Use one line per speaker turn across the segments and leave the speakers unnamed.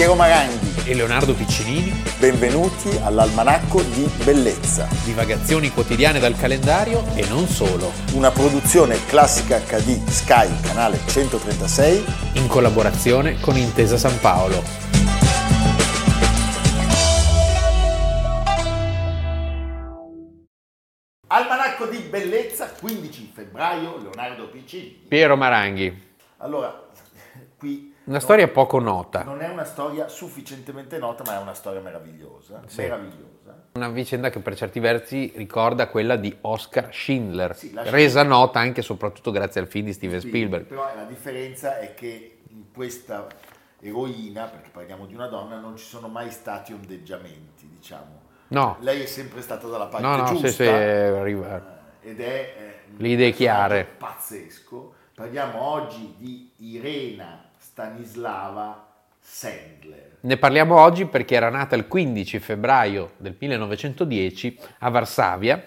Piero Maranghi
e Leonardo Piccinini.
Benvenuti all'Almanacco di Bellezza.
Divagazioni quotidiane dal calendario e non solo.
Una produzione classica HD Sky, canale 136.
In collaborazione con Intesa San Paolo.
Almanacco di Bellezza, 15 febbraio, Leonardo Piccini.
Piero Maranghi.
Allora, qui...
Una non, storia poco nota.
Non è una storia sufficientemente nota, ma è una storia meravigliosa.
Sì.
Meravigliosa.
Una vicenda che per certi versi ricorda quella di Oscar Schindler, sì, resa nota anche e soprattutto grazie al film di Steven Spielberg.
Però la differenza è che in questa eroina, perché parliamo di una donna, non ci sono mai stati ondeggiamenti, diciamo
No.
Lei è sempre stata dalla parte
no, no,
giusta.
Sì, sì, arriva.
Ed è eh,
le idee chiare.
Pazzesco. Parliamo oggi di Irena Stanislava Sandler.
Ne parliamo oggi perché era nata il 15 febbraio del 1910 a Varsavia,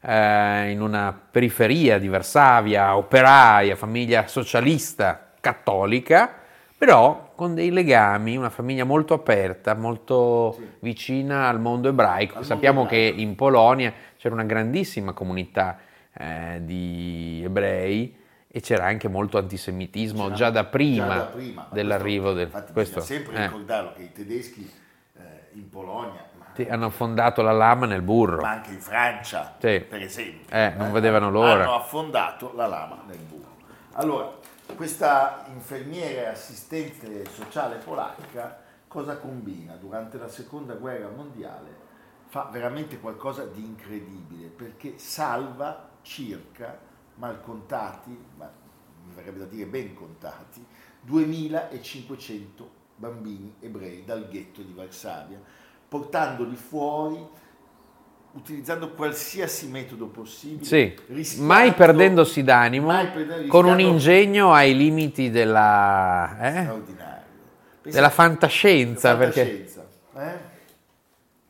eh, in una periferia di Varsavia, operaia, famiglia socialista cattolica però con dei legami, una famiglia molto aperta, molto sì. vicina al mondo ebraico. Al Sappiamo mondo ebraico. che in Polonia c'era una grandissima comunità eh, di ebrei e c'era anche molto antisemitismo c'era, già da prima, già da prima dell'arrivo
questo,
del...
Infatti questo, sempre eh. ricordarlo che i tedeschi eh, in Polonia...
hanno affondato la lama nel burro.
Ma anche in Francia, sì. per esempio.
Eh, non vedevano l'ora.
Hanno affondato la lama nel burro. Allora, questa infermiera e assistente sociale polacca cosa combina? Durante la seconda guerra mondiale fa veramente qualcosa di incredibile perché salva circa, mal contati, ma mi verrebbe da dire ben contati, 2500 bambini ebrei dal ghetto di Varsavia, portandoli fuori utilizzando qualsiasi metodo possibile.
Sì, mai perdendosi d'animo, mai perdendo, con un ingegno ai limiti della, eh? della fantascienza.
fantascienza perché... eh?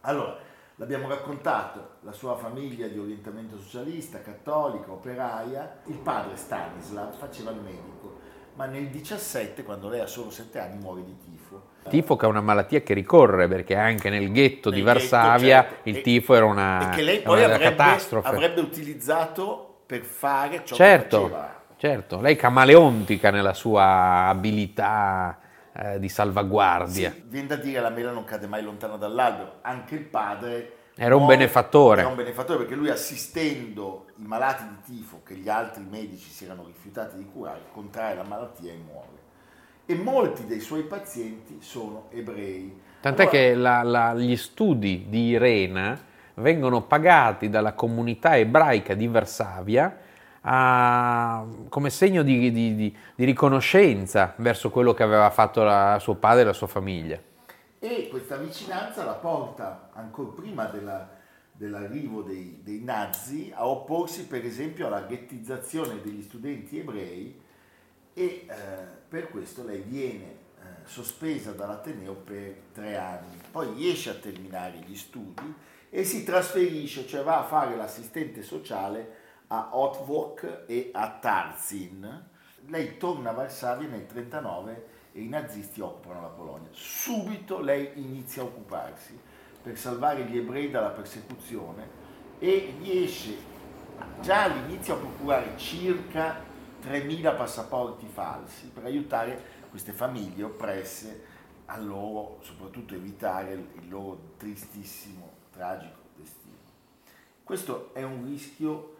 Allora, l'abbiamo raccontato, la sua famiglia di orientamento socialista, cattolica, operaia, il padre Stanislav faceva il medico, ma nel 17, quando lei ha solo 7 anni, muore di tifo
tifo che è una malattia che ricorre perché anche nel ghetto nel di Varsavia ghetto, certo. il tifo era una,
e che lei poi avrebbe, catastrofe. avrebbe utilizzato per fare ciò
certo,
che faceva.
Certo, lei camaleontica nella sua abilità eh, di salvaguardia.
Sì, viene da dire la mela non cade mai lontano dall'albero, anche il padre
era un benefattore.
Era un benefattore perché lui assistendo i malati di tifo che gli altri medici si erano rifiutati di curare, contrae la malattia e muore e molti dei suoi pazienti sono ebrei.
Tant'è allora, che la, la, gli studi di Irena vengono pagati dalla comunità ebraica di Varsavia a, come segno di, di, di, di, riconoscenza verso quello che aveva fatto la, suo padre e la sua famiglia.
E questa vicinanza la porta ancora prima della, dell'arrivo dei, dei nazi a opporsi per esempio alla ghettizzazione degli studenti ebrei e eh, per questo lei viene eh, sospesa dall'Ateneo per tre anni, poi riesce a terminare gli studi e si trasferisce, cioè va a fare l'assistente sociale a Otvok e a Tarzin. Lei torna a Varsavia nel 1939 e i nazisti occupano la Polonia. Subito lei inizia a occuparsi per salvare gli ebrei dalla persecuzione e riesce già all'inizio a procurare circa 3.000 passaporti falsi per aiutare queste famiglie oppresse a loro, soprattutto evitare il loro tristissimo, tragico destino. Questo è un rischio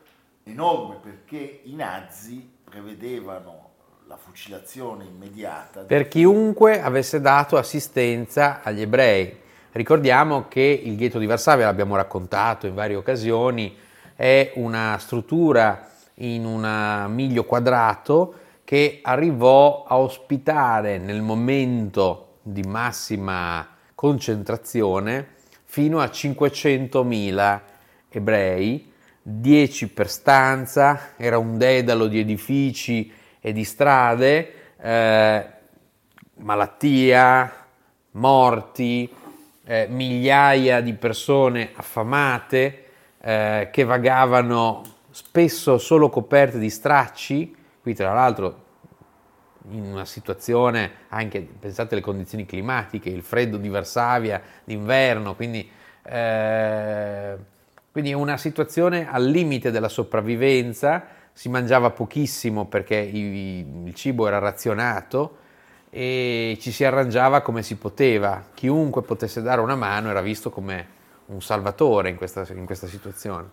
enorme perché i nazi prevedevano la fucilazione immediata
per chiunque avesse dato assistenza agli ebrei. Ricordiamo che il ghetto di Varsavia, l'abbiamo raccontato in varie occasioni, è una struttura in un miglio quadrato che arrivò a ospitare nel momento di massima concentrazione fino a 500.000 ebrei, 10 per stanza, era un dedalo di edifici e di strade, eh, malattia, morti, eh, migliaia di persone affamate eh, che vagavano spesso solo coperte di stracci, qui tra l'altro in una situazione anche, pensate alle condizioni climatiche, il freddo di Varsavia d'inverno, quindi, quindi una situazione al limite della sopravvivenza, si mangiava pochissimo perché il cibo era razionato e ci si arrangiava come si poteva, chiunque potesse dare una mano era visto come un salvatore in questa, in questa situazione.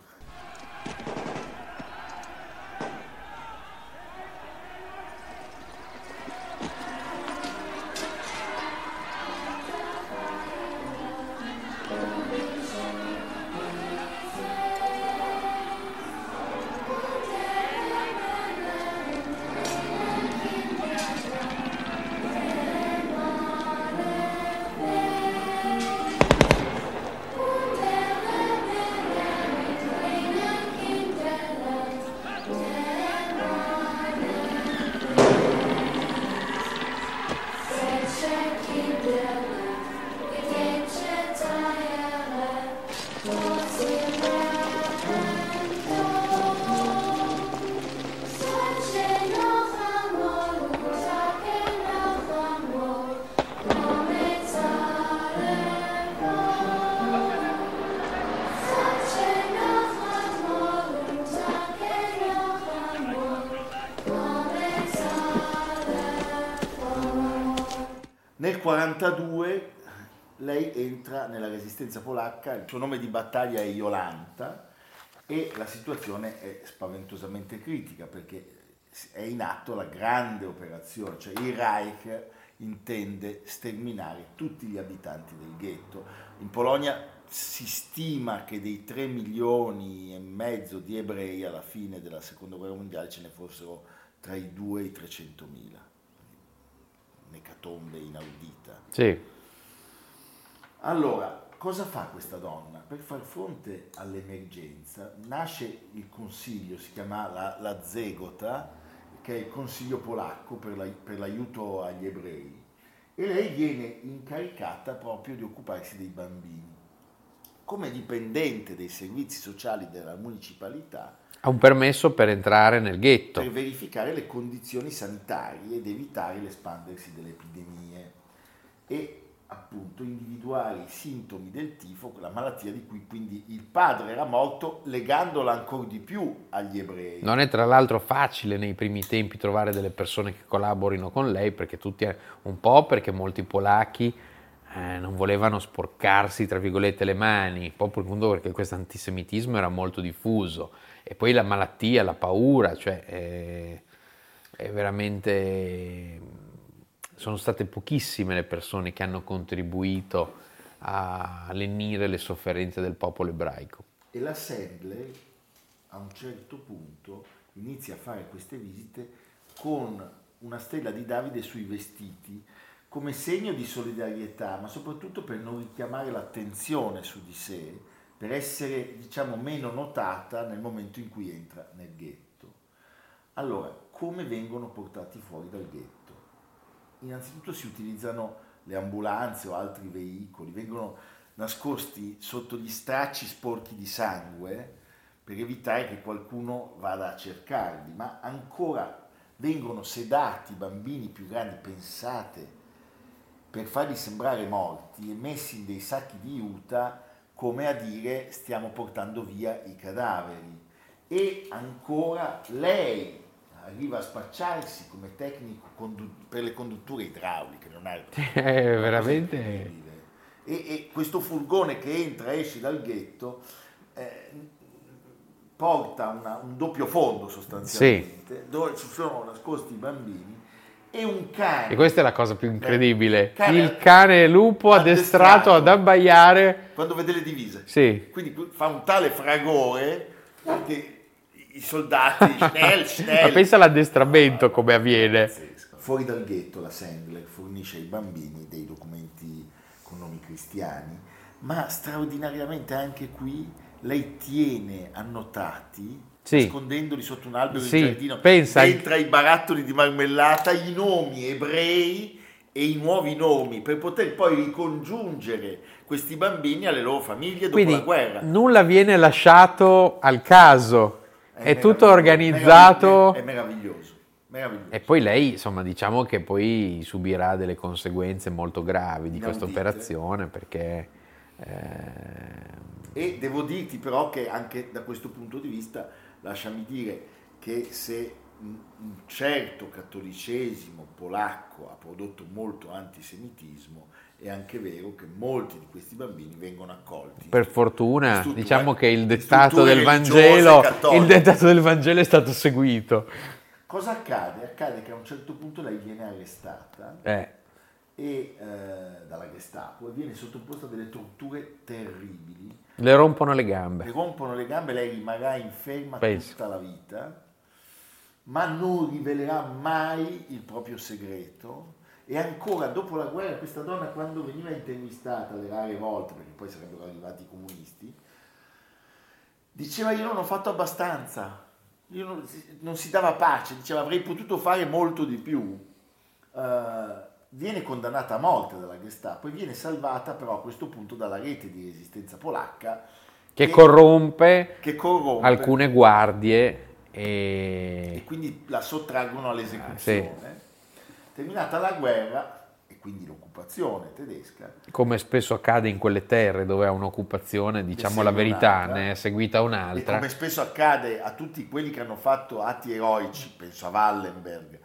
1942 lei entra nella resistenza polacca, il suo nome di battaglia è Iolanta e la situazione è spaventosamente critica perché è in atto la grande operazione, cioè il Reich intende sterminare tutti gli abitanti del ghetto. In Polonia si stima che dei 3 milioni e mezzo di ebrei alla fine della seconda guerra mondiale ce ne fossero tra i 2 e i 300 mila un'ecatombe inaudita.
Sì.
Allora, cosa fa questa donna? Per far fronte all'emergenza nasce il consiglio, si chiama la, la Zegota, che è il consiglio polacco per, la, per l'aiuto agli ebrei, e lei viene incaricata proprio di occuparsi dei bambini. Come dipendente dei servizi sociali della municipalità,
ha un permesso per entrare nel ghetto.
Per verificare le condizioni sanitarie ed evitare l'espandersi delle epidemie e appunto individuare i sintomi del tifo, la malattia di cui quindi il padre era morto, legandola ancora di più agli ebrei.
Non è tra l'altro facile nei primi tempi trovare delle persone che collaborino con lei, perché tutti, un po' perché molti polacchi eh, non volevano sporcarsi, tra virgolette, le mani, proprio perché questo antisemitismo era molto diffuso e poi la malattia, la paura, cioè è, è veramente... sono state pochissime le persone che hanno contribuito a lenire le sofferenze del popolo ebraico.
E l'Assemblea a un certo punto inizia a fare queste visite con una stella di Davide sui vestiti come segno di solidarietà, ma soprattutto per non richiamare l'attenzione su di sé per essere diciamo meno notata nel momento in cui entra nel ghetto. Allora, come vengono portati fuori dal ghetto? Innanzitutto si utilizzano le ambulanze o altri veicoli, vengono nascosti sotto gli stracci sporchi di sangue per evitare che qualcuno vada a cercarli, ma ancora vengono sedati bambini più grandi, pensate, per farli sembrare morti e messi in dei sacchi di juta come a dire stiamo portando via i cadaveri. E ancora lei arriva a spacciarsi come tecnico condu- per le condutture idrauliche, non è
eh, veramente...
E, e, questo furgone che entra e esce dal ghetto eh, porta una, un doppio fondo sostanzialmente, sì. dove ci sono nascosti i bambini e un cane.
E questa è la cosa più incredibile. Cane, il cane lupo addestrato, addestrato ad abbaiare.
Quando vede le divise.
Sì.
Quindi fa un tale fragore che i soldati, Schnell, Schnell.
Ma pensa all'addestramento come avviene.
Fuori dal ghetto la Sendler fornisce ai bambini dei documenti con nomi cristiani, ma straordinariamente anche qui lei tiene annotati sì. nascondendoli sotto un albero sì, in giardino,
pensa...
entra i barattoli di marmellata, i nomi ebrei e i nuovi nomi per poter poi ricongiungere questi bambini alle loro famiglie dopo
Quindi,
la guerra.
Nulla viene lasciato al caso, è, è tutto organizzato.
È meraviglioso, Meraviglioso.
E poi lei, insomma, diciamo che poi subirà delle conseguenze molto gravi di questa operazione perché... eh,
E devo dirti però che anche da questo punto di vista, lasciami dire che se un certo cattolicesimo polacco ha prodotto molto antisemitismo, è anche vero che molti di questi bambini vengono accolti.
per fortuna,
Strutture-
diciamo che il dettato del Vangelo, il dettato del Vangelo è stato seguito.
Cosa accade? Accade che a un certo punto lei viene arrestata
Eh,
e, eh, dalla Gestapo e viene sottoposta a delle torture terribili.
le rompono le
Le
gambe.
rompono le gambe, lei rimarrà inferma
Penso.
tutta la vita, ma non rivelerà mai il proprio segreto. E ancora dopo la guerra, questa donna, quando veniva intervistata le rare volte, perché poi sarebbero arrivati i comunisti, diceva: Io non ho fatto abbastanza, Io non, non si dava pace, diceva avrei potuto fare molto di più. Eh, viene condannata a morte dalla Gestapo e viene salvata però a questo punto dalla rete di resistenza polacca
Che corrompe
che corrompe
alcune guardie
e
e...
quindi la sottraggono all'esecuzione. Terminata la guerra e quindi l'occupazione tedesca,
come spesso accade in quelle terre dove ha un'occupazione, diciamo la verità, ne è seguita
e
un'altra.
come spesso accade a tutti quelli che hanno fatto atti eroici, penso a Wallenberg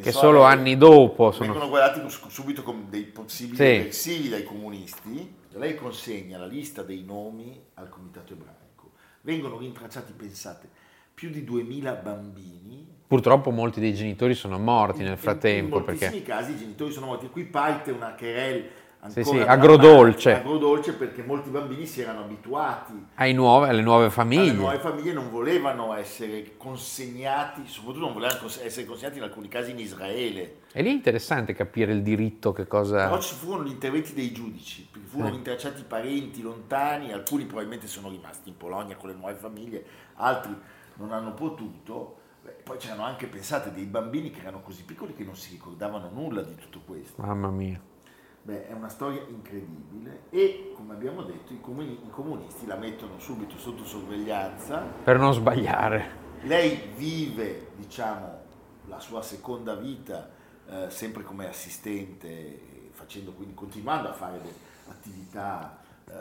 Che solo anni dopo sono...
vengono guardati subito come dei possibili
Sì.
dai comunisti. Lei consegna la lista dei nomi al comitato ebraico. Vengono rintracciati, pensate, più di 2000 bambini
Purtroppo molti dei genitori sono morti nel
In-
frattempo
In,
perché...
moltissimi casi i genitori sono morti. Qui parte una querel
Sì, sì, agrodolce.
agrodolce perché molti bambini si erano abituati
ai nuove, alle nuove
alle
famiglie.
nuove famiglie, non volevano essere consegnati, soprattutto non volevano essere consegnati in alcuni casi in Israele.
E lì è interessante capire il diritto che cosa...
Però ci furono gli interventi dei giudici, perché furono
Eh.
rintracciati parenti lontani, alcuni probabilmente sono rimasti in Polonia con le nuove famiglie, altri non hanno potuto. Beh, poi c'erano anche, pensate, dei bambini che erano così piccoli che non si ricordavano nulla di tutto questo.
Mamma mia.
Beh, è una storia incredibile e, come abbiamo detto, i, comuni- i comunisti la mettono subito sotto sorveglianza.
Per non sbagliare.
Lei vive, diciamo, la sua seconda vita eh, sempre come assistente, facendo quindi, continuando a fare attività eh,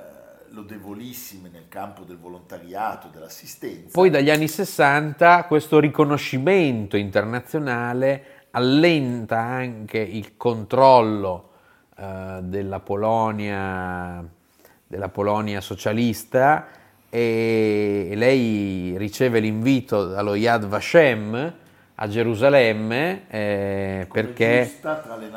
lodevolissime nel campo del volontariato, dell'assistenza.
Poi dagli anni 60 questo riconoscimento internazionale allenta anche il controllo eh, della, Polonia, della Polonia socialista e lei riceve l'invito dallo Yad Vashem a Gerusalemme eh, perché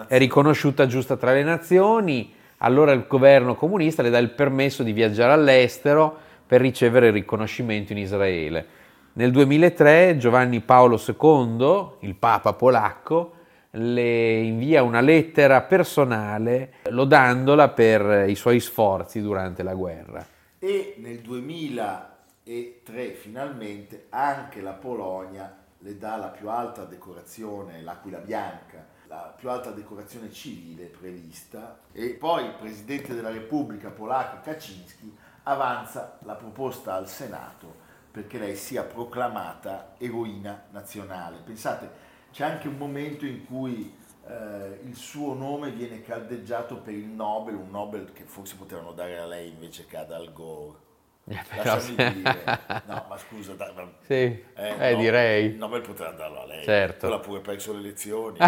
è riconosciuta giusta tra le nazioni, allora il governo comunista le dà il permesso di viaggiare all'estero per ricevere il riconoscimento in Israele. Nel 2003 Giovanni Paolo II, il Papa polacco, le invia una lettera personale lodandola per i suoi sforzi durante la guerra.
E nel 2003 finalmente anche la Polonia le dà la più alta decorazione, l'Aquila Bianca, la più alta decorazione civile prevista e poi il Presidente della Repubblica polacco Kaczynski avanza la proposta al Senato perché lei sia proclamata eroina nazionale. Pensate, c'è anche un momento in cui eh, il suo nome viene caldeggiato per il Nobel, un Nobel che forse potevano dare a lei invece che ad Al Gore.
Eh, però
Lasciami
se-
dire. No, ma scusa, dai, ma-
Sì,
eh,
eh,
no,
direi.
Il Nobel poteva darlo a lei.
Certo.
Quella pure perso le elezioni.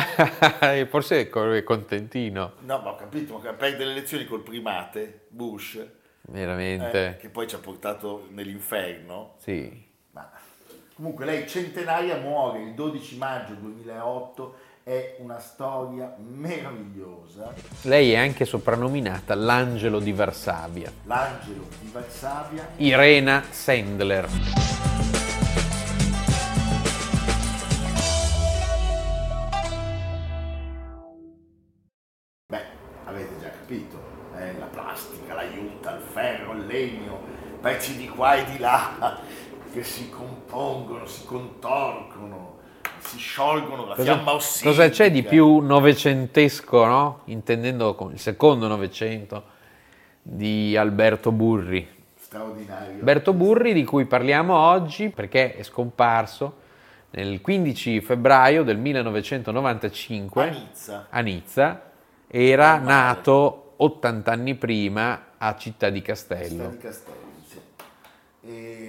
Forse è co- è contentino,
No, ma ho capito, ma perde le elezioni col primate, Bush, eh,
veramente.
che poi ci ha portato nell'inferno.
Sì.
Comunque lei centenaria muore il 12 maggio 2008, è una storia meravigliosa.
Lei è anche soprannominata l'angelo di Varsavia.
L'angelo di Varsavia
Irena Sendler.
Beh, avete già capito, eh, la plastica, l'aiuta, il ferro, il legno, pezzi di qua e di là che si compongono, si contorcono, si sciolgono, la
Cosa,
fiamma ossidica.
cosa c'è di più novecentesco, no? Intendendo il secondo novecento di Alberto Burri.
Straordinario.
Alberto Burri di cui parliamo oggi perché è scomparso nel 15 febbraio del 1995
A Nizza.
a Nizza, era nato 80 anni prima a Città di
Città
Castello.
di Castello, sì. E-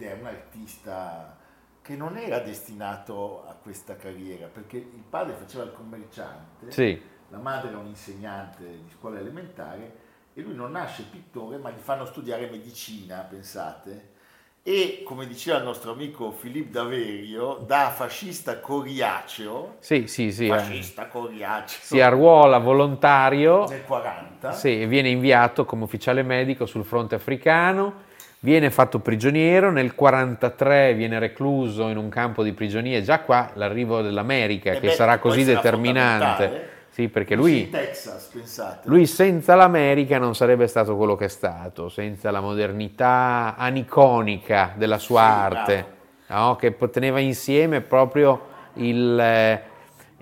ed è un artista che non era destinato a questa carriera, perché il padre faceva il commerciante,
Sì,
la madre era un insegnante di scuola elementare e lui non nasce pittore, ma gli fanno studiare medicina, pensate. E come diceva il nostro amico Filippo Daverio, da fascista coriaceo,
sì, sì, sì, eh,
fascista coriaceo,
si arruola volontario.
nel 40,
Sì, e viene inviato come ufficiale medico sul fronte africano, viene fatto prigioniero, nel 1943 viene recluso in un campo di prigionia, già qua l'arrivo dell'America
Eh
che
beh,
sarà così
sarà
determinante, sì, perché lui,
Texas, pensate.
lui senza l'America non sarebbe stato quello che è stato, senza la modernità aniconica della sua
Sì,
arte, no? che teneva insieme proprio il... eh,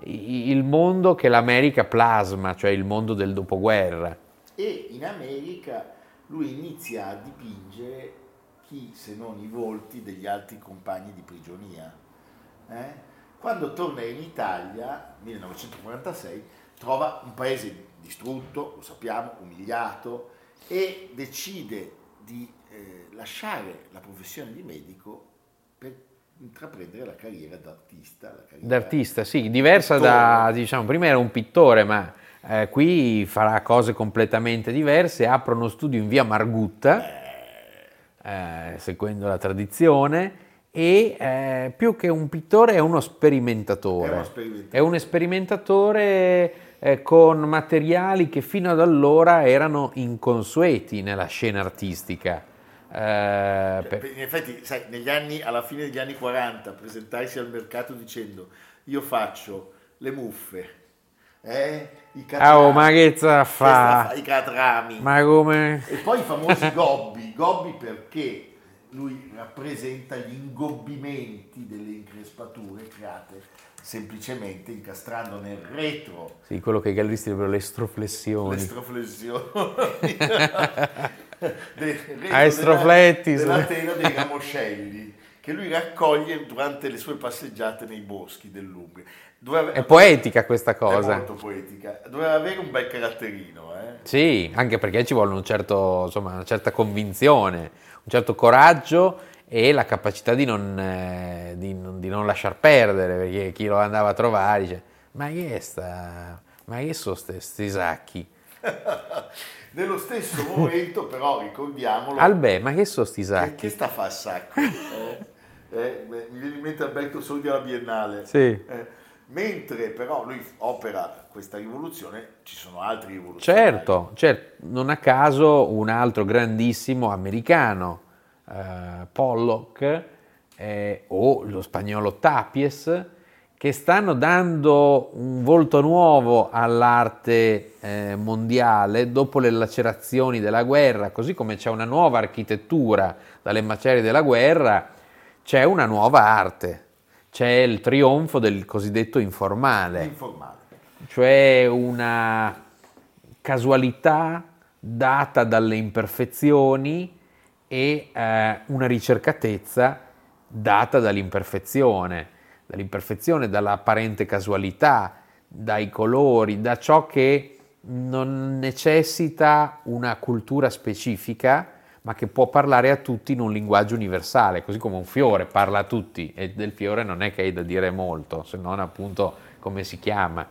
il mondo che l'America plasma, cioè il mondo del dopoguerra.
E in America lui inizia a dipingere chi se non i volti degli altri compagni di prigionia. eh? Quando torna in Italia, 1946, trova un paese distrutto, lo sappiamo, umiliato, e decide di eh, lasciare la professione di medico per intraprendere la carriera d'artista. La carriera
D'artista, sì, diversa da, diciamo, prima era un pittore, ma eh, qui farà cose completamente diverse, apre uno studio in via Margutta, eh, seguendo la tradizione, e eh, più che un pittore è uno sperimentatore.
È uno sperimentatore.
È un sperimentatore eh, con materiali che fino ad allora erano inconsueti nella scena artistica. Eh, per-
Cioè, In effetti, sai, negli anni, alla fine degli anni 40, presentarsi al mercato dicendo io faccio le muffe, eh, i
Ah, oh,
catrami,
ma che za
questa
fa?
i catrami,
Ma come...
e poi i famosi gobbi, gobbi perché lui rappresenta gli ingobbimenti delle increspature create semplicemente incastrando nel retro.
Sì, quello che i galleristi direbbero le estroflessioni.
l'estroflessione del retro
Ah, estrofletti,
della, della tela dei ramoscelli che lui raccoglie durante le sue passeggiate nei boschi dell'Umbria. Doveva-
È poetica questa
È
cosa.
molto poetica. Doveva avere un bel caratterino, eh?
Sì, anche perché ci vuole un certo, insomma, una certa convinzione, un certo coraggio e la capacità di non, eh, di non, di non lasciar perdere, perché chi lo andava a trovare dice ma che è sta, ma che sono questi sacchi?
Nello stesso momento, però, ricordiamolo,
Albè, ma che sono sti
che,
sacchi?
che sta a fare sacco? Eh? Eh, mi viene in mente Alberto Sordi alla Biennale.
Sì.
Eh, mentre però lui opera questa rivoluzione, ci sono altri rivoluzionari.
Certo, certo, non a caso un altro grandissimo americano, eh, Pollock, eh, o lo spagnolo Tapies, che stanno dando un volto nuovo all'arte eh, mondiale dopo le lacerazioni della guerra, così come c'è una nuova architettura dalle macerie della guerra, c'è una nuova arte, c'è il trionfo del cosiddetto informale
Informale.
cioè una casualità data dalle imperfezioni e eh, una ricercatezza data dall'imperfezione, dall'imperfezione, dall'apparente casualità, dai colori, da ciò che non necessita una cultura specifica, ma che può parlare a tutti in un linguaggio universale, così come un fiore parla a tutti e del fiore non è che hai da dire molto, se non appunto come si chiama.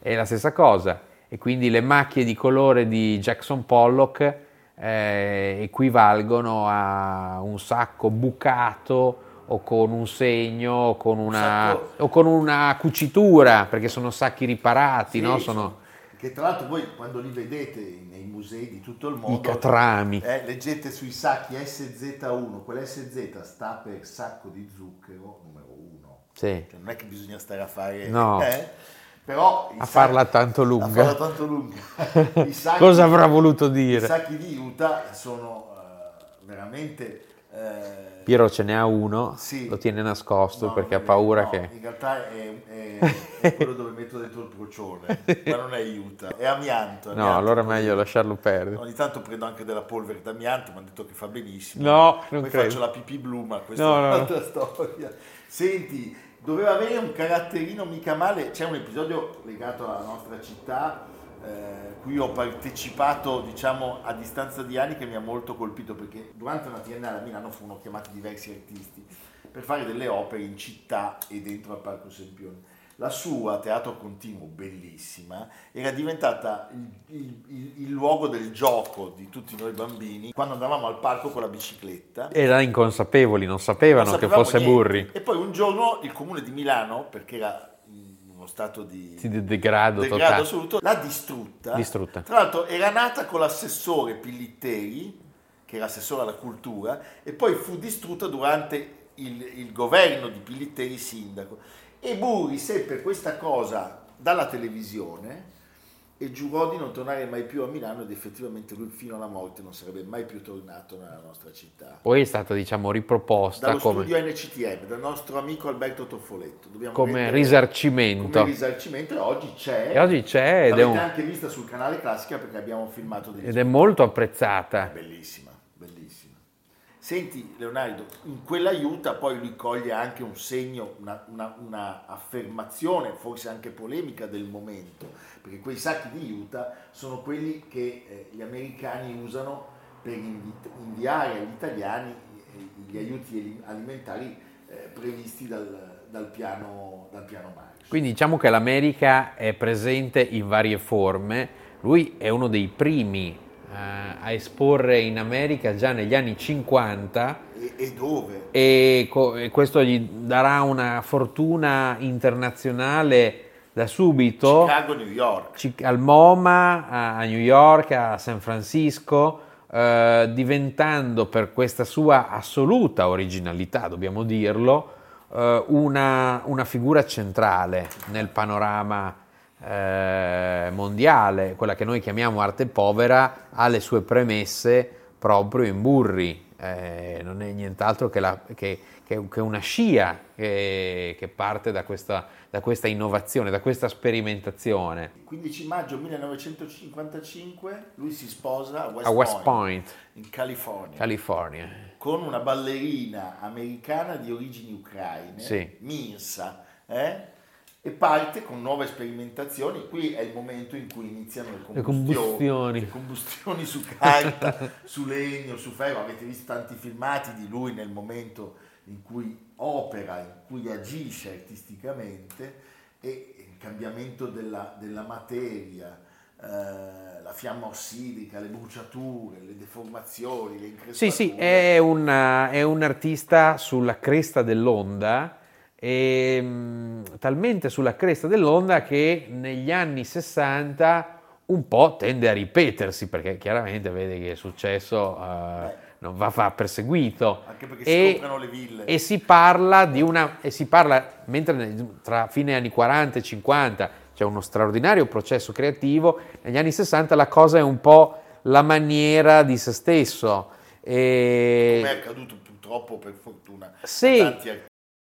È la stessa cosa e quindi le macchie di colore di Jackson Pollock eh, equivalgono a un sacco bucato o con un segno o con una, o con una cucitura, perché sono sacchi riparati,
Sì,
no? sono
Che tra l'altro voi quando li vedete nei musei di tutto il mondo,
i catrami.
eh, leggete sui sacchi SZ1, quell'SZ sta per sacco di zucchero numero uno.
Sì.
Cioè, non è che bisogna stare a fare...
No.
eh, Però i
A
sacchi-
farla tanto
A
lunga.
farla tanto lunga. I sacchi-
Cosa avrà voluto
I
dire?
sacchi di Utah sono eh, veramente eh,
Piero ce ne ha uno,
Sì.
lo tiene nascosto
no,
perché ha paura
no,
che...
In realtà è, è- è quello dove metto dentro il procione, ma non aiuta. È amianto.
No,
amianto.
allora è meglio lasciarlo perdere.
Ogni tanto prendo anche della polvere d'amianto, mi hanno detto che fa benissimo.
No, non
Poi
credo.
faccio la pipì blu, ma questa
No,
è un'altra storia. Senti, doveva avere un caratterino mica male. C'è un episodio legato alla nostra città, eh, cui ho partecipato, diciamo, a distanza di anni che mi ha molto colpito perché durante una triennale a Milano furono chiamati diversi artisti per fare delle opere in città e dentro al Parco Sempione. La sua, Teatro Continuo, bellissima, era diventata il, il- il- il luogo del gioco di tutti noi bambini quando andavamo al parco con la bicicletta.
Erano inconsapevoli, non sapevano
Non
che fosse
niente.
Burri.
E poi un giorno il comune di Milano, perché era stato di
Sì, di degrado
degrado
totale.
assoluto, l'ha distrutta.
Distrutta.
Tra l'altro era nata con l'assessore Pillitteri, che era assessore alla cultura, e poi fu distrutta durante il, il governo di Pillitteri sindaco. E Burri seppe questa cosa dalla televisione e giurò di non tornare mai più a Milano ed effettivamente lui fino alla morte non sarebbe mai più tornato nella nostra città.
Poi è stata, diciamo, riproposta
Dallo
come,
studio NCTM, dal nostro amico Alberto Toffoletto. Dobbiamo
come risarcimento.
come risarcimento e oggi c'è.
E oggi c'è ed è, un-
anche vista sul canale Classica perché abbiamo filmato degli
ed è molto apprezzata.
Bellissima, bellissima. Senti Leonardo, in quell'aiuta poi lui coglie anche un segno, una, una- una affermazione, forse anche polemica del momento, perché quei sacchi di aiuta sono quelli che eh, gli americani usano per invi- inviare agli italiani eh, gli aiuti ali- alimentari eh, previsti dal, dal piano, dal piano Marshall.
Quindi diciamo che l'America è presente in varie forme. Lui è uno dei primi a esporre in America già negli anni 50
E, e dove?
e, co- e questo gli darà una fortuna internazionale da subito.
Chicago, New York.
Ci- al MoMA, a a New York, a San Francisco, eh, diventando per questa sua assoluta originalità, dobbiamo dirlo, eh, una, una figura centrale nel panorama eh, mondiale, quella che noi chiamiamo arte povera, ha le sue premesse proprio in Burri, eh, non è nient'altro che, la- che- che- che una scia che, parte da questa, da questa innovazione, da questa sperimentazione.
15 maggio 1955 lui si sposa a West,
A West
Point,
Point,
in California
California.
con una ballerina americana di origini ucraine,
Sì.
Minsa, eh? E parte con nuove sperimentazioni. Qui è il momento in cui iniziano le
Le
combustioni,
combustioni.
le combustioni su carta, su legno, su ferro. Avete visto tanti filmati di lui nel momento in cui opera, in cui agisce artisticamente e il cambiamento della, della materia. eh, la fiamma ossidrica, le bruciature, le deformazioni, le
Sì,
increspature.
sì, è un, eh, è un artista sulla cresta dell'onda, e, mh, talmente sulla cresta dell'onda che negli anni 60 un po' tende a ripetersi, perché chiaramente vede che è successo, eh, non va, va perseguito.
Anche perché si
E-
comprano le ville.
E si parla di una, e si parla, mentre tra fine anni 40 e 50 c'è uno straordinario processo creativo, negli anni 60 la cosa è un po' la maniera di se stesso. E
come è accaduto purtroppo per fortuna
Sì.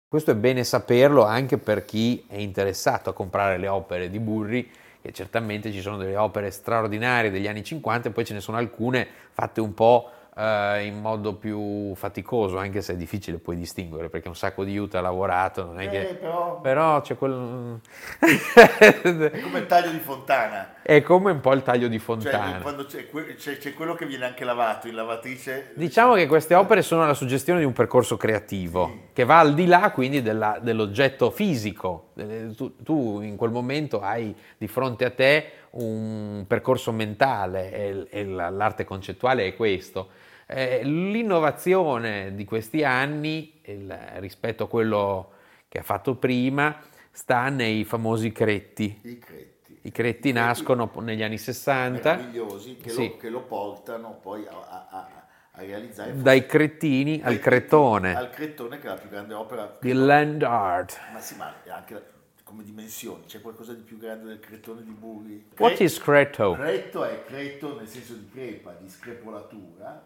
Questo è bene saperlo anche per chi è interessato a comprare le opere di Burri, che certamente ci sono delle opere straordinarie degli anni 50 e poi ce ne sono alcune fatte un po' eh, in modo più faticoso, anche se è difficile poi distinguere, perché un sacco di aiuto ha lavorato, non è
Eh,
che...
però
Però c'è quel...
è come il taglio di Fontana
è come un po' il taglio di
cioè
Fontana.
quando c'è, c'è- c'è quello che viene anche lavato in lavatrice
Diciamo che queste opere sono la suggestione di un percorso creativo
Sì.
che va al di là quindi della- dell'oggetto fisico. Eh, Tu, tu in quel momento hai di fronte a te un percorso mentale e, e la- l'arte concettuale è questo. Eh, l'innovazione di questi anni il- rispetto a quello che ha fatto prima sta nei famosi cretti.
i cretti
I cretti nascono negli anni 60
meravigliosi che,
Sì.
lo, che lo portano poi a, a- a- realizzare
dai crettini
dai
al crettone.
al crettone che è la più grande opera
di land art.
ma sì ma anche come dimensioni c'è qualcosa di più grande del crettone di Burri
What
Cre-
is Creto?
Cretto è creto nel senso di crepa, di screpolatura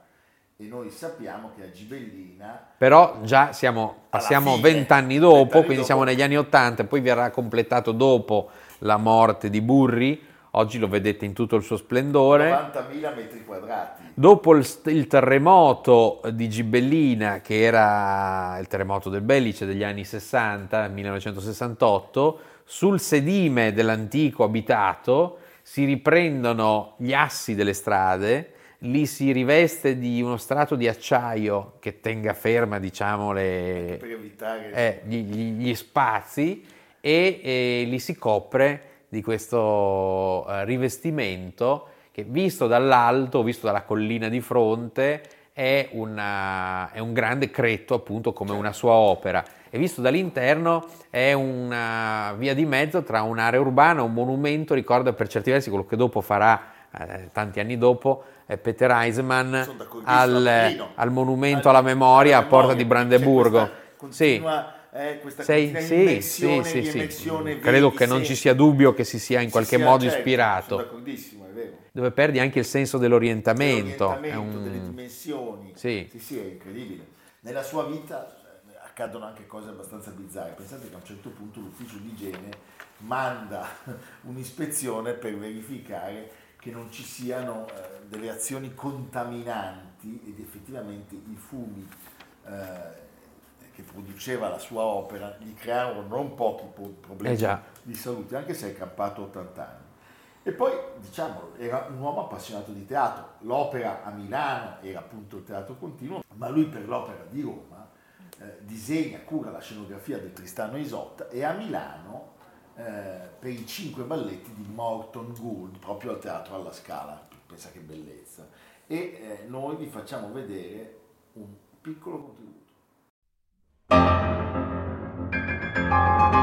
e noi sappiamo che a Gibellina
Però già siamo, passiamo vent'anni dopo,
vent'anni
quindi
dopo.
siamo negli anni Ottanta, poi verrà completato dopo la morte di Burri. Oggi lo vedete in tutto il suo splendore.
90.000 metri quadrati.
Dopo il, il terremoto di Gibellina, che era il terremoto del Bellice degli anni 60, 1968, sul sedime dell'antico abitato si riprendono gli assi delle strade, li si riveste di uno strato di acciaio che tenga ferma, diciamo, le, eh, gli, gli- gli spazi e, e li si copre di questo eh, rivestimento che visto dall'alto, visto dalla collina di fronte, è, una- è un grande cretto appunto come una sua opera e visto dall'interno è una via di mezzo tra un'area urbana, un monumento, ricorda per certi versi quello che dopo farà eh, tanti anni dopo eh, Peter Eisman al, al monumento alla memoria a Porta di Brandeburgo. Sì.
Eh, questa
Sei- sì, sì, sì, sì. Credo che non ci sia dubbio che si sia in qualche
sia-
modo
certo,
ispirato,
Sono d'accordissimo, è vero.
dove perdi anche il senso dell'orientamento. È
L'orientamento,
un-
delle dimensioni.
Sì.
sì, sì, è incredibile. Nella sua vita eh, accadono anche cose abbastanza bizzarre. Pensate che a un certo punto l'ufficio di igiene manda un'ispezione per verificare che non ci siano eh, delle azioni contaminanti ed effettivamente i fumi eh, che produceva la sua opera gli crearono non pochi po- problemi
Eh
di salute, anche se è campato 80 anni. E poi, diciamo, era un uomo appassionato di teatro. L'opera a Milano era appunto il teatro continuo, ma lui per l'opera di Roma eh, disegna, cura la scenografia del Tristano Isotta e a Milano eh, per i cinque balletti di Morton Gould, proprio al teatro alla Scala. Pensa che bellezza. E eh, noi vi facciamo vedere un piccolo contributo. Thank you.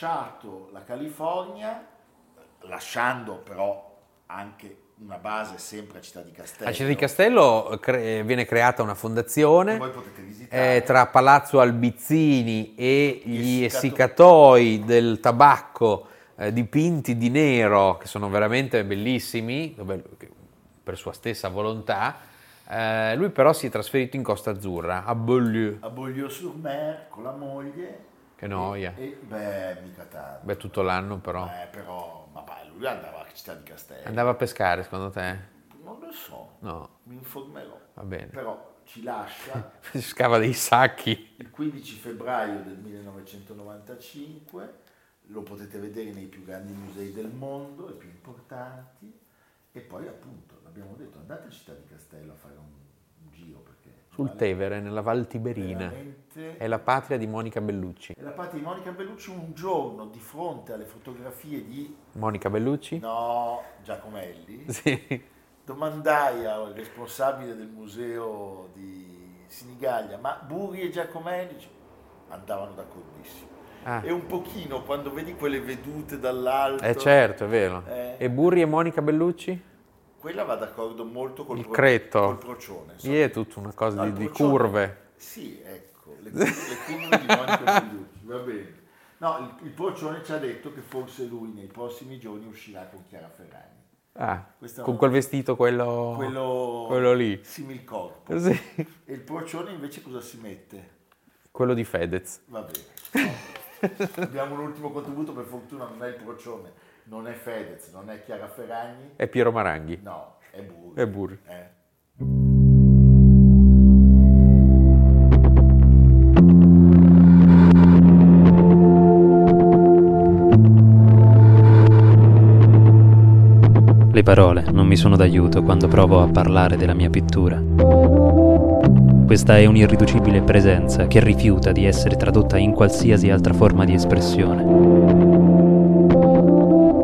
Lasciato la California, lasciando però anche una base sempre a Città di Castello,
A Città di Castello cre- viene creata una fondazione eh, tra Palazzo Albizzini e gli
essiccato-
essiccatoi del tabacco eh, dipinti di nero, che sono veramente bellissimi, dove- per sua stessa volontà. Eh, lui però si è trasferito in Costa Azzurra, a Beaulieu.
a Beaulieu-sur-Mer con la moglie.
Che noia.
E, beh, mica tanto.
Beh, tutto l'anno però.
Eh, però, ma beh, lui andava a Città di Castello.
Andava a pescare secondo te?
Non lo so,
No,
mi informerò.
va bene.
Però ci lascia
Si scava dei sacchi.
il 15 febbraio del 1995, lo potete vedere nei più grandi musei del mondo, i più importanti, e poi appunto, l'abbiamo detto, andate a Città di Castello a fare un, un giro
Sul Tevere, nella Val Tiberina.
veramente-
È la patria di Monica Bellucci.
E la parte di Monica Bellucci un giorno di fronte alle fotografie di,
Monica Bellucci?
no, Giacomelli,
Sì.
domandai al responsabile del museo di Sinigallia, ma Burri e Giacomelli andavano d'accordissimo.
Ah.
E un pochino quando vedi quelle vedute dall'alto,
Eh certo, è vero.
Eh.
E Burri e Monica Bellucci?
Quella va d'accordo molto col,
Il
pro-
cretto.
col procione. so.
Lì è tutta una cosa di, di curve.
Sì, ecco, le, le curve di Monica Bellucci, va bene. No, il, il procione ci ha detto che forse lui nei prossimi giorni uscirà con Chiara Ferragni.
Ah, con quel vestito, quello...
Quello,
quello lì.
similcorpo.
Sì.
E il procione invece cosa si mette?
Quello di Fedez.
Va bene. Abbiamo un ultimo contributo, per fortuna non è il procione, non è Fedez, non è Chiara Ferragni.
È Piero Maranghi.
No, è Burri.
È Burri.
Eh.
Le parole non mi sono d'aiuto quando provo a parlare della mia pittura. Questa è un'irriducibile presenza che rifiuta di essere tradotta in qualsiasi altra forma di espressione.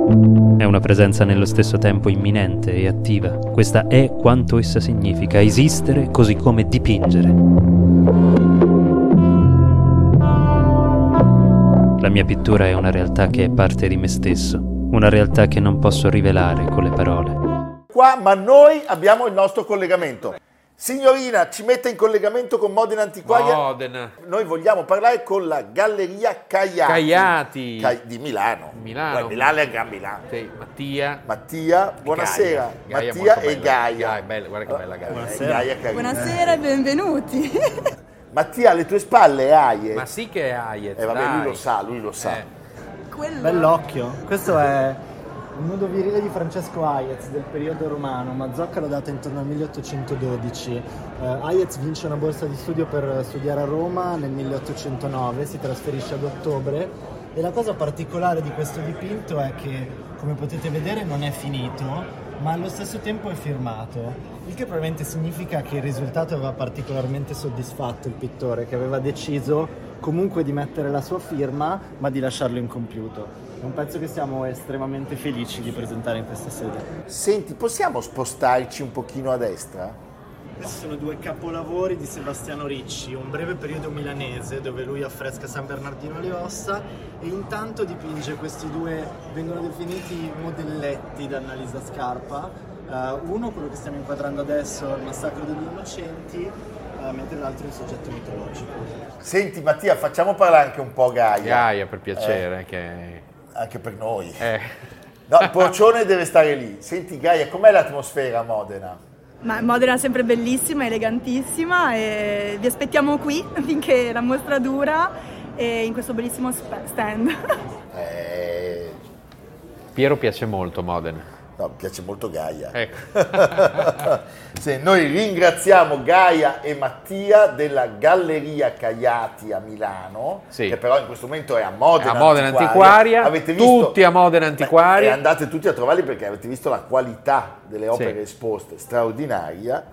È una presenza nello stesso tempo imminente e attiva. Questa è quanto essa significa, esistere così come dipingere. La mia pittura è una realtà che è parte di me stesso, una realtà che non posso rivelare con le parole.
Qua, ma noi abbiamo il nostro collegamento. Signorina, ci mette in collegamento con Modena Antiquaria.
Modena.
Noi vogliamo parlare con la Galleria Caiati.
Caiati.
Cai- di Milano.
Milano.
Beh, Milano è il Gran Milano.
Sì, Mattia.
Mattia, buonasera.
Gaia. Gaia
Mattia e
bella.
Gaia.
Gaia, bella, guarda che bella Gaia.
Eh, Gaia carina.
Buonasera e benvenuti.
Mattia, alle tue spalle è Aie.
Ma sì che è Hayez,
Eh, vabbè,
dai.
lui lo sa, lui lo sa.
Eh.
Quello...
Bell'occhio, questo è il nudo virile di Francesco Hayez del periodo romano, Mazzocca lo data intorno al 1812. Eh, Hayez vince una borsa di studio per studiare a Roma nel 1809, si trasferisce ad ottobre e la cosa particolare di questo dipinto è che, come potete vedere, non è finito, ma allo stesso tempo è firmato, il che probabilmente significa che il risultato aveva particolarmente soddisfatto il pittore, che aveva deciso comunque di mettere la sua firma, ma di lasciarlo incompiuto. È un pezzo che siamo estremamente felici di presentare in questa sede.
Senti, possiamo spostarci un pochino a destra?
Questi sono due capolavori di Sebastiano Ricci, un breve periodo milanese dove lui affresca San Bernardino alle ossa e intanto dipinge questi due, vengono definiti modelletti da Annalisa Scarpa. Eh, uno, quello che stiamo inquadrando adesso, è il massacro degli innocenti, eh, mentre l'altro è il soggetto mitologico.
Senti Mattia, facciamo parlare anche un po' Gaia.
Gaia, per piacere. Che...
Anche per noi.
Eh.
No, il porcione deve stare lì. Senti Gaia, com'è l'atmosfera a Modena?
Ma Modena è sempre bellissima, elegantissima e vi aspettiamo qui finché la mostra dura e in questo bellissimo stand.
Eh,
Piero piace molto Modena.
No, mi piace molto Gaia.
Ecco.
Sì, noi ringraziamo Gaia e Mattia della Galleria Caiati a Milano,
Sì.
che però in questo momento è a Modena,
A Modena Antiquaria,
Avete visto?
tutti a Modena Antiquaria.
Beh, e andate tutti a trovarli perché avete visto la qualità delle opere
Sì.
esposte, straordinaria.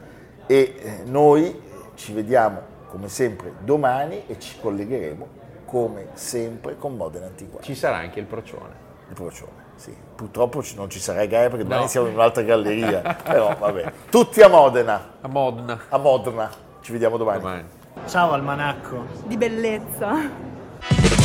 E eh, noi ci vediamo come sempre domani e ci collegheremo come sempre con Modena Antiquaria.
Ci sarà anche il procione.
Il procione, sì. Purtroppo non ci sarà Gaia perché domani
No.
siamo in un'altra galleria. Però vabbè. Tutti a Modena,
A Modena.
a Modena. Ci vediamo domani.
Domani.
Ciao Almanacco!
di bellezza.